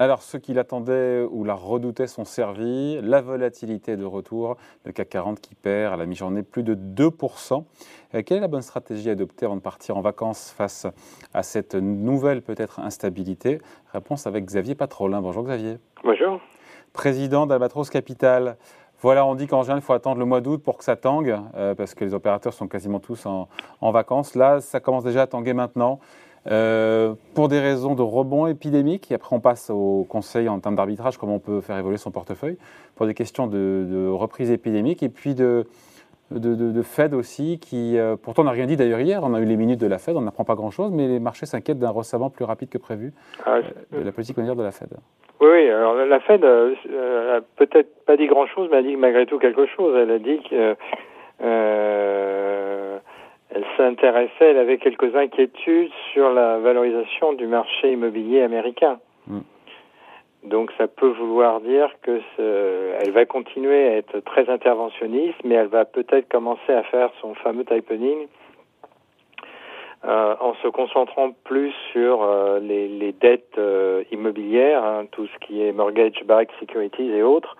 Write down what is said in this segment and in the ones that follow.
Alors, ceux qui l'attendaient ou la redoutaient sont servis. La volatilité de retour, le CAC 40 qui perd à la mi-journée plus de 2%. Euh, quelle est la bonne stratégie à adopter avant de partir en vacances face à cette nouvelle peut-être instabilité? Réponse avec Xavier Patrolin. Bonjour Xavier. Bonjour. Président d'Albatros Capital. Voilà, on dit qu'en général, il faut attendre le mois d'août pour que ça tangue, euh, parce que les opérateurs sont quasiment tous en, en, vacances. Là, ça commence déjà à tanguer maintenant. Euh, pour des raisons de rebond épidémique, et après on passe au conseil en termes d'arbitrage, comment on peut faire évoluer son portefeuille, pour des questions de, de reprise épidémique, et puis de, de, de Fed aussi, qui, euh, pourtant n'a rien dit d'ailleurs hier, on a eu les minutes de la Fed, on n'apprend pas grand-chose, mais les marchés s'inquiètent d'un resserrement plus rapide que prévu ah, euh, de la politique monétaire de la Fed. Oui, oui, alors la Fed euh, a peut-être pas dit grand-chose, mais a dit malgré tout quelque chose. Elle a dit que elle s'intéressait, elle avait quelques inquiétudes sur la valorisation du marché immobilier américain. Mm. Donc ça peut vouloir dire que elle va continuer à être très interventionniste, mais elle va peut-être commencer à faire son fameux typening euh, en se concentrant plus sur euh, les, les, dettes euh, immobilières, hein, tout ce qui est mortgage-backed securities et autres,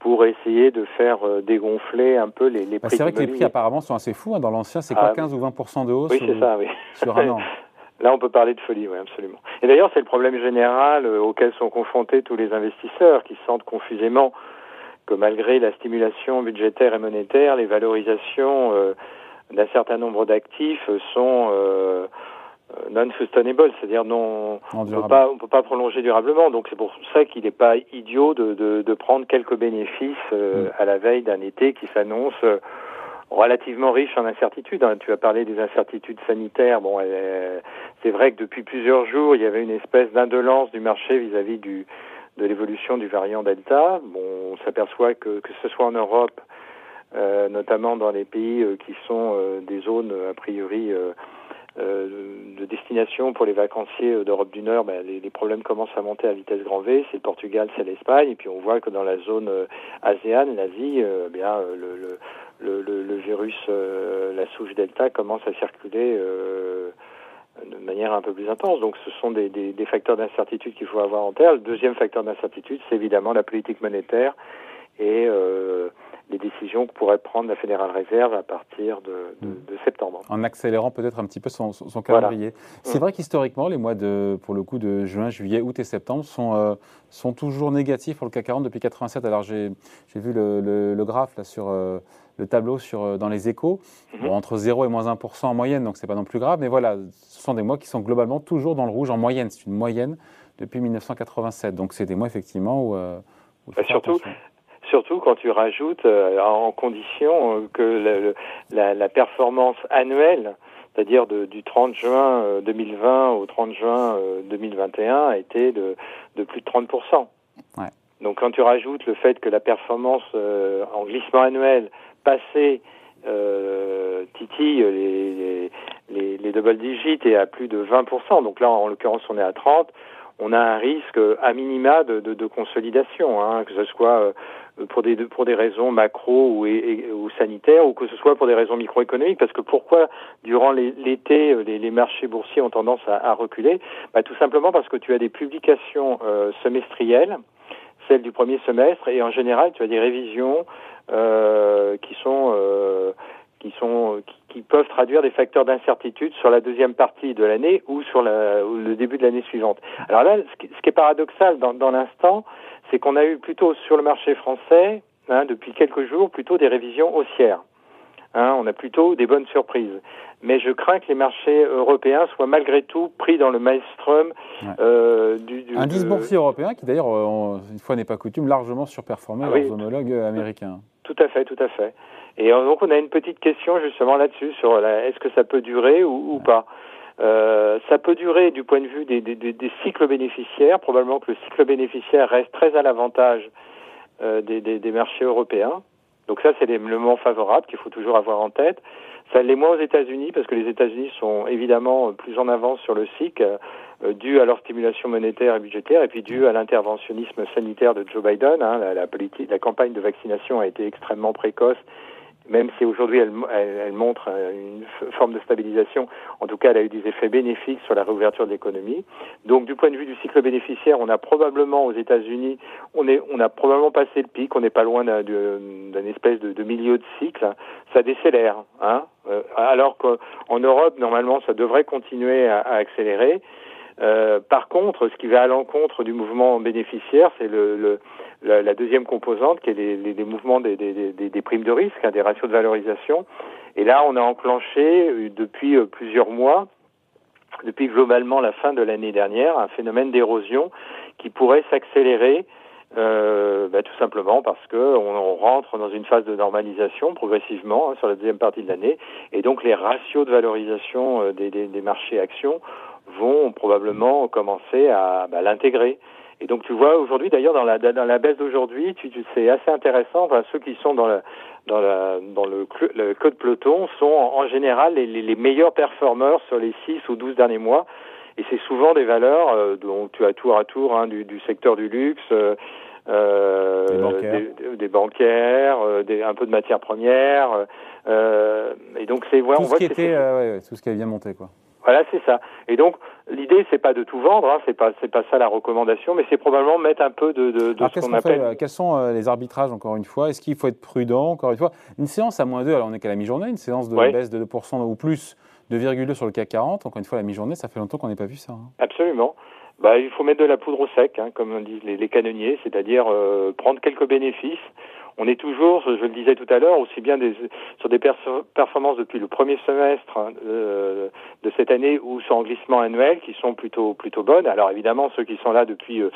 pour essayer de faire euh, dégonfler un peu les, les bah, prix. C'est vrai que les prix apparemment sont assez fous. Hein. Dans l'ancien, c'est quoi, 15 ah ou 20 de hausse Oui, c'est ça, oui. Sur un an? Là, on peut parler de folie, oui, absolument. Et d'ailleurs, c'est le problème général euh, auquel sont confrontés tous les investisseurs qui sentent confusément que malgré la stimulation budgétaire et monétaire, les valorisations euh, d'un certain nombre d'actifs sont euh, non-sustainable, c'est-à-dire non, on ne peut pas, on peut pas prolonger durablement. Donc c'est pour ça qu'il n'est pas idiot de, de, de, prendre quelques bénéfices euh, mm. à la veille d'un été qui s'annonce euh, relativement riche en incertitudes. Hein. Tu as parlé des incertitudes sanitaires. Bon, c'est vrai que depuis plusieurs jours, il y avait une espèce d'indolence du marché vis-à-vis du de l'évolution du variant Delta. Bon, on s'aperçoit que que ce soit en Europe, notamment dans les pays qui sont des zones a priori euh, de destination pour les vacanciers euh, d'Europe du Nord, ben, les, problèmes commencent à monter à vitesse grand V. C'est le Portugal, c'est l'Espagne, et puis on voit que dans la zone euh, ASEAN, l'Asie, eh bien le, virus, la souche Delta commence à circuler de manière un peu plus intense. Donc ce sont des, facteurs d'incertitude qu'il faut avoir en tête. Le deuxième facteur d'incertitude, c'est évidemment la politique monétaire et euh, les décisions que pourrait prendre la Fédérale Réserve à partir de, de, mm. de septembre. En accélérant peut-être un petit peu son, son calendrier. C'est mm. vrai qu'historiquement, les mois de, pour le coup de juin, juillet, août et septembre sont, euh, sont toujours négatifs pour le CAC 40 depuis 87. Alors j'ai vu le, le, le, graphe là, sur euh, le tableau sur, euh, dans les échos, mm-hmm. bon, entre 0 et moins 1% en moyenne, donc c'est pas non plus grave. Mais voilà, ce sont des mois qui sont globalement toujours dans le rouge en moyenne. C'est une moyenne depuis 1987. Donc c'est des mois effectivement où... Euh, où bah, surtout, surtout quand tu rajoutes euh, en condition euh, que la, la, performance annuelle, c'est-à-dire du 30 juin 2020 euh, au 30 juin 2021, a été de, de plus de 30%. Ouais. Donc quand tu rajoutes le fait que la performance en glissement annuel passé euh, Titi les, les, les, double digits et à plus de 20%, donc là en l'occurrence on est à 30%, on a un risque à minima de, de, de consolidation, hein, que ce soit pour des pour des raisons macro ou, ou sanitaires ou que ce soit pour des raisons microéconomiques parce que pourquoi durant l'été les, les, marchés boursiers ont tendance à, reculer? Bah, tout simplement parce que tu as des publications euh, semestrielles celles du premier semestre et en général tu as des révisions euh, qui sont euh, qui sont qui, peuvent traduire des facteurs d'incertitude sur la deuxième partie de l'année ou sur le début de l'année suivante. Alors là, ce qui, est paradoxal dans l'instant, c'est qu'on a eu plutôt sur le marché français, hein, depuis quelques jours, plutôt des révisions haussières. Hein, on a plutôt des bonnes surprises. Mais je crains que les marchés européens soient malgré tout pris dans le maelstrom euh, du, du, Indice boursier européen qui d'ailleurs, euh, une fois n'est pas coutume, largement surperformé ah, leurs homologues américains. Tout à fait, tout à fait. Et euh, donc on a une petite question justement là-dessus sur est-ce que ça peut durer ou, ou pas? Euh, ça peut durer du point de vue des, cycles bénéficiaires. Probablement que le cycle bénéficiaire reste très à l'avantage euh, des, marchés européens. Donc ça, c'est le moment favorable qu'il faut toujours avoir en tête. Ça l'est moins aux États-Unis parce que les États-Unis sont évidemment plus en avance sur le cycle euh, dû à leur stimulation monétaire et budgétaire et puis dû à l'interventionnisme sanitaire de Joe Biden. Hein, la, la campagne de vaccination a été extrêmement précoce même si aujourd'hui elle, elle, montre une forme de stabilisation, en tout cas elle a eu des effets bénéfiques sur la réouverture de l'économie. Donc du point de vue du cycle bénéficiaire, on a probablement aux États-Unis, on, on a probablement passé le pic, on n'est pas loin d'un espèce de, milieu de cycle, ça décélère, hein, euh, alors qu'en Europe, normalement, ça devrait continuer à accélérer. Euh, par contre, ce qui va à l'encontre du mouvement bénéficiaire, c'est le, le la, deuxième composante, qui est les, mouvements des, primes de risque, hein, des ratios de valorisation. Et là, on a enclenché euh, depuis euh, plusieurs mois, depuis globalement la fin de l'année dernière, un phénomène d'érosion qui pourrait s'accélérer bah, tout simplement parce que on, rentre dans une phase de normalisation progressivement hein, sur la deuxième partie de l'année, et donc les ratios de valorisation des, des, des, marchés actions vont probablement commencer à bah, l'intégrer. Et donc tu vois aujourd'hui d'ailleurs dans la dans la baisse d'aujourd'hui, tu, tu c'est assez intéressant. Enfin, ceux qui sont dans le dans la dans le, le code peloton sont en, en général les, les, les, meilleurs performeurs sur les 6 ou 12 derniers mois. Et c'est souvent des valeurs euh, dont tu as tour à tour hein, du, du secteur du luxe. Euh, euh, des bancaires, des, des, bancaires euh, des, un peu de matières premières. Euh, et donc c'est ouais, tout on ce voit qui que était, ouais, tout ce qui a bien monté quoi. Voilà, c'est ça. Et donc, l'idée, c'est pas de tout vendre, hein, c'est pas, c'est pas ça la recommandation, mais c'est probablement mettre un peu de, de, de ce qu'on appelle. Fait, quels sont euh, les arbitrages, encore une fois? Est-ce qu'il faut être prudent, encore une fois? Une séance à moins 2, alors on est qu'à la mi-journée, une séance de baisse de 2% ou plus, 2,2 sur le CAC 40, encore une fois, la mi-journée, ça fait longtemps qu'on n'a pas vu ça. Hein. Absolument. Bah, il faut mettre de la poudre au sec, hein, comme disent les, les canonniers, c'est-à-dire euh, prendre quelques bénéfices on est toujours, je le disais tout à l'heure, aussi bien des, sur des performances depuis le premier semestre hein, euh, de cette année ou sur glissement annuel qui sont plutôt plutôt bonnes. Alors évidemment, ceux qui sont là depuis euh,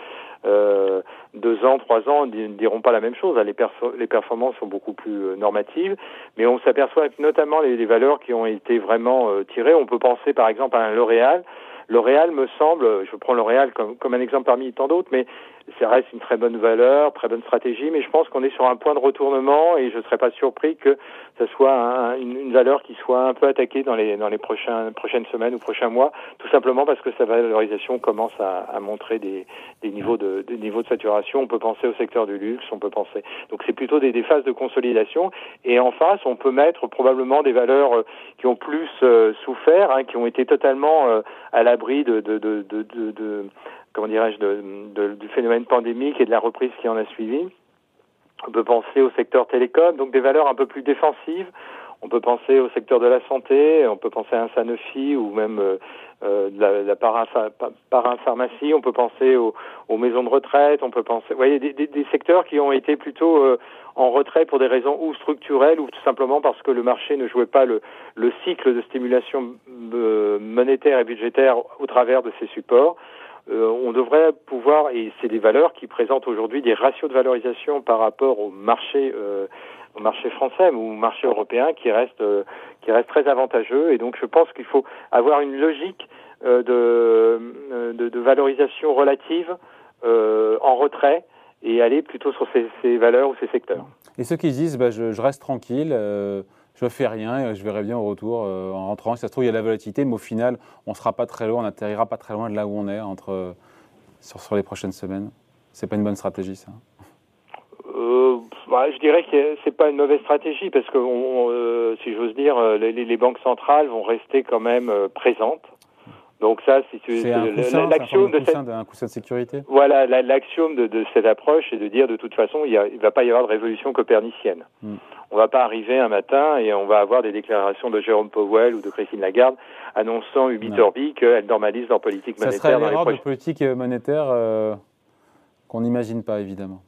euh deux ans, trois ans ne diront pas la même chose. Les, les performances sont beaucoup plus euh, normatives, mais on s'aperçoit notamment les, les, valeurs qui ont été vraiment euh, tirées, on peut penser par exemple à un L'Oréal. L'Oréal me semble, je prends L'Oréal comme, comme un exemple parmi tant d'autres, mais ça reste une très bonne valeur, très bonne stratégie, mais je pense qu'on est sur un point de retournement et je ne serais pas surpris que ce soit un, une, une, valeur qui soit un peu attaquée dans les, dans les prochains, prochaines semaines ou prochains mois, tout simplement parce que sa valorisation commence à, à montrer des, des, niveaux de, des niveaux de saturation. On peut penser au secteur du luxe, on peut penser. Donc c'est plutôt des, des phases de consolidation et en face, on peut mettre probablement des valeurs euh, qui ont plus euh, souffert, hein, qui ont été totalement euh, à l'abri de, de, comment dirais-je, du phénomène pandémique et de la reprise qui en a suivi. On peut penser au secteur télécom, donc des valeurs un peu plus défensives. On peut penser au secteur de la santé, on peut penser à un Sanofi ou même euh, de la, la parapharmacie, on peut penser aux, aux, maisons de retraite, on peut penser, vous voyez, des, des, des secteurs qui ont été plutôt euh, en retrait pour des raisons ou structurelles ou tout simplement parce que le marché ne jouait pas le, le cycle de stimulation euh, monétaire et budgétaire au travers de ces supports. Euh, on devrait pouvoir, et c'est des valeurs qui présentent aujourd'hui des ratios de valorisation par rapport au marché, euh, au marché français ou au marché européen qui reste, euh, qui reste très avantageux. Et donc je pense qu'il faut avoir une logique euh, de, de, de, valorisation relative euh, en retrait et aller plutôt sur ces, valeurs ou ces secteurs. Et ceux qui disent bah, je, reste tranquille je fais rien je verrai bien au retour euh, en rentrant. Si ça se trouve, il y a la volatilité, mais au final, on ne sera pas très loin, on n'atterrira pas très loin de là où on est entre, euh, sur, sur les prochaines semaines. C'est pas une bonne stratégie, ça euh, bah, je dirais que c'est pas une mauvaise stratégie parce que, on, euh, si j'ose dire, les, les, banques centrales vont rester quand même présentes. Donc ça, c'est l'axiome de cette un coussin de sécurité. Voilà, l'axiome de, de, cette approche, c'est de dire de toute façon, il ne va pas y avoir de révolution copernicienne. Hmm on va pas arriver un matin et on va avoir des déclarations de Jérôme Powell ou de Christine Lagarde annonçant Ubi Torbi qu'elles normalisent leur politique monétaire. Ça serait prochaines... de politique monétaire euh, qu'on n'imagine pas évidemment.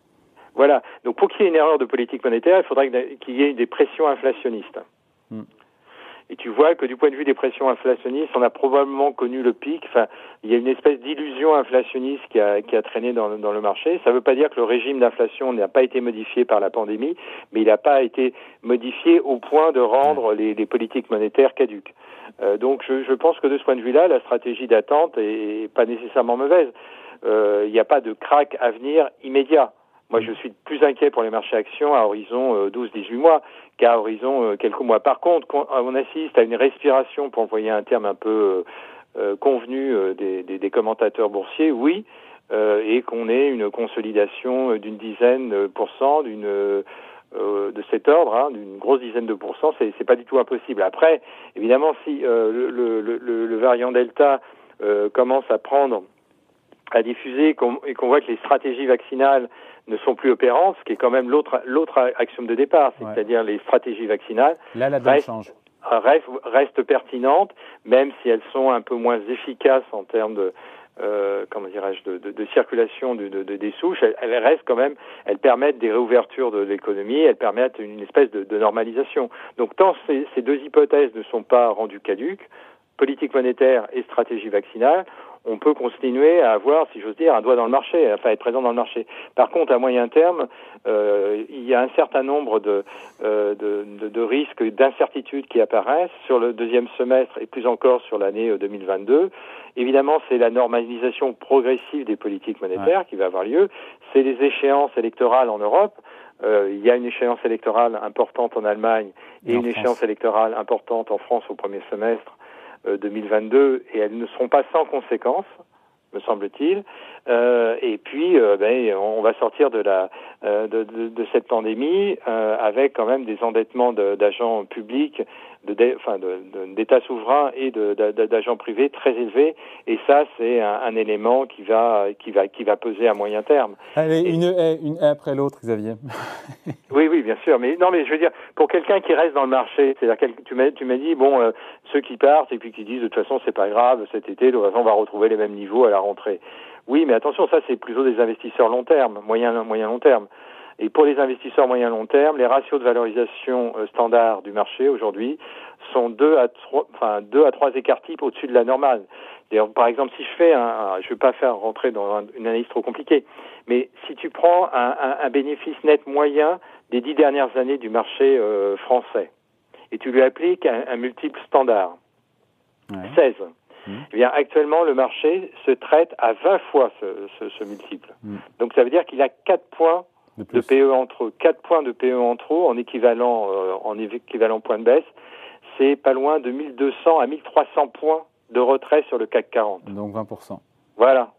Voilà. Donc pour qu'il y ait une erreur de politique monétaire, il faudrait qu'il y ait des pressions inflationnistes. Hmm. Et tu vois que du point de vue des pressions inflationnistes, on a probablement connu le pic. Enfin, il y a une espèce d'illusion inflationniste qui a, qui a traîné dans, dans le marché. Ça ne veut pas dire que le régime d'inflation n'a pas été modifié par la pandémie, mais il n'a pas été modifié au point de rendre les, les politiques monétaires caduques. Euh, donc je, je, pense que de ce point de vue-là, la stratégie d'attente est pas nécessairement mauvaise. Euh, il n'y a pas de crack à venir immédiat. Moi, je suis plus inquiet pour les marchés actions à horizon 12-18 euh, mois qu'à horizon euh, quelques mois. Par contre, on assiste à une respiration, pour envoyer un terme un peu euh, convenu des, des, des, commentateurs boursiers, oui, et qu'on ait une consolidation d'une dizaine pour cent, d'une de cet ordre, hein, d'une grosse dizaine de pourcents, c'est, c'est pas du tout impossible. Après, évidemment, si euh, le, le, le, le, variant Delta euh, commence à prendre, à diffuser, et qu'on voit que les stratégies vaccinales ne sont plus opérantes, ce qui est quand même l'autre l'autre action de départ, c'est-à-dire les stratégies vaccinales. Là, la donne change. Restent, restent pertinentes, même si elles sont un peu moins efficaces en termes de euh, comment dirais-je, de, de, de, circulation de, des souches, elles, elles, restent quand même, elles permettent des réouvertures de l'économie, elles permettent une espèce de, normalisation. Donc tant ces, ces, deux hypothèses ne sont pas rendues caduques, politique monétaire et stratégie vaccinale, on peut continuer à avoir, si j'ose dire, un doigt dans le marché, enfin être présent dans le marché. Par contre, à moyen terme, euh, il y a un certain nombre de, euh, de, de, de, risques, d'incertitudes qui apparaissent sur le deuxième semestre et plus encore sur l'année 2022. Évidemment, c'est la normalisation progressive des politiques monétaires ouais. qui va avoir lieu. C'est les échéances électorales en Europe. Euh, il y a une échéance électorale importante en Allemagne et, et en une France. échéance électorale importante en France au premier semestre 2022 et elles ne seront pas sans conséquences me semble-t-il. Euh, et puis, euh, ben, on va sortir de la euh, de, cette pandémie euh, avec quand même des endettements d'agents publics, de, enfin d'États souverains et d'agents privés très élevés. Et ça, c'est un, un, élément qui va qui va qui va peser à moyen terme. Allez, et, une haie, une haie après l'autre, Xavier. oui, oui, bien sûr. Mais non, mais je veux dire, pour quelqu'un qui reste dans le marché, c'est-à-dire tu m'as tu m'as dit bon, euh, ceux qui partent et puis qui disent de toute façon c'est pas grave, cet été, de toute façon on va retrouver les mêmes niveaux à la rentrée. Oui, mais attention, ça c'est plutôt des investisseurs long terme, moyen moyen long terme. Et pour les investisseurs moyen long terme, les ratios de valorisation euh, standard du marché aujourd'hui sont deux à trois, enfin deux à trois écarts types au-dessus de la normale. Par exemple, si je fais un, je ne vais pas faire rentrer dans une analyse trop compliquée, mais si tu prends un, un, un bénéfice net moyen des dix dernières années du marché euh, français et tu lui appliques un, un multiple standard, ouais. 16, Mmh. Eh bien, actuellement, le marché se traite à 20 fois ce, ce, ce multiple. Mmh. Donc, ça veut dire qu'il a 4 points de, de, PE en trop. 4 points de PE en trop en équivalent, euh, en équivalent point de baisse. C'est pas loin de 1200 à 1300 points de retrait sur le CAC 40. Donc 20%. Voilà.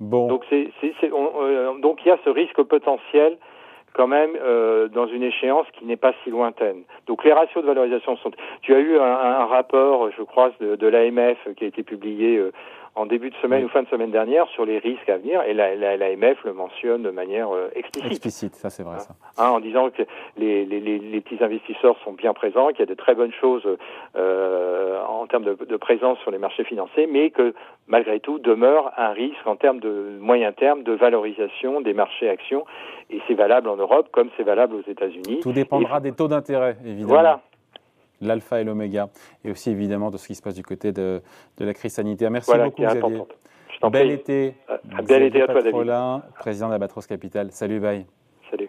Bon. Donc, c'est, euh, donc il y a ce risque potentiel quand même euh, dans une échéance qui n'est pas si lointaine. Donc les ratios de valorisation sont. Tu as eu un, un rapport, je crois, de, de l'AMF qui a été publié euh, en début de semaine oui. ou fin de semaine dernière sur les risques à venir, et l'AMF la, la, le mentionne de manière euh, explicite. Explicite, ça c'est vrai ça. Hein, en disant que les, les, les, les, petits investisseurs sont bien présents, qu'il y a de très bonnes choses euh, en termes de, de, présence sur les marchés financiers, mais que malgré tout demeure un risque en termes de moyen terme de valorisation des marchés actions, et c'est valable en Europe comme c'est valable aux États-Unis. Tout dépendra et, des taux d'intérêt, évidemment. Voilà l'alpha et l'oméga, et aussi évidemment de ce qui se passe du côté de, de la crise sanitaire. Merci voilà, beaucoup, Xavier. Bel été. À, bel été à toi, David. président d'Abatros Capital. Salut, bye. Salut.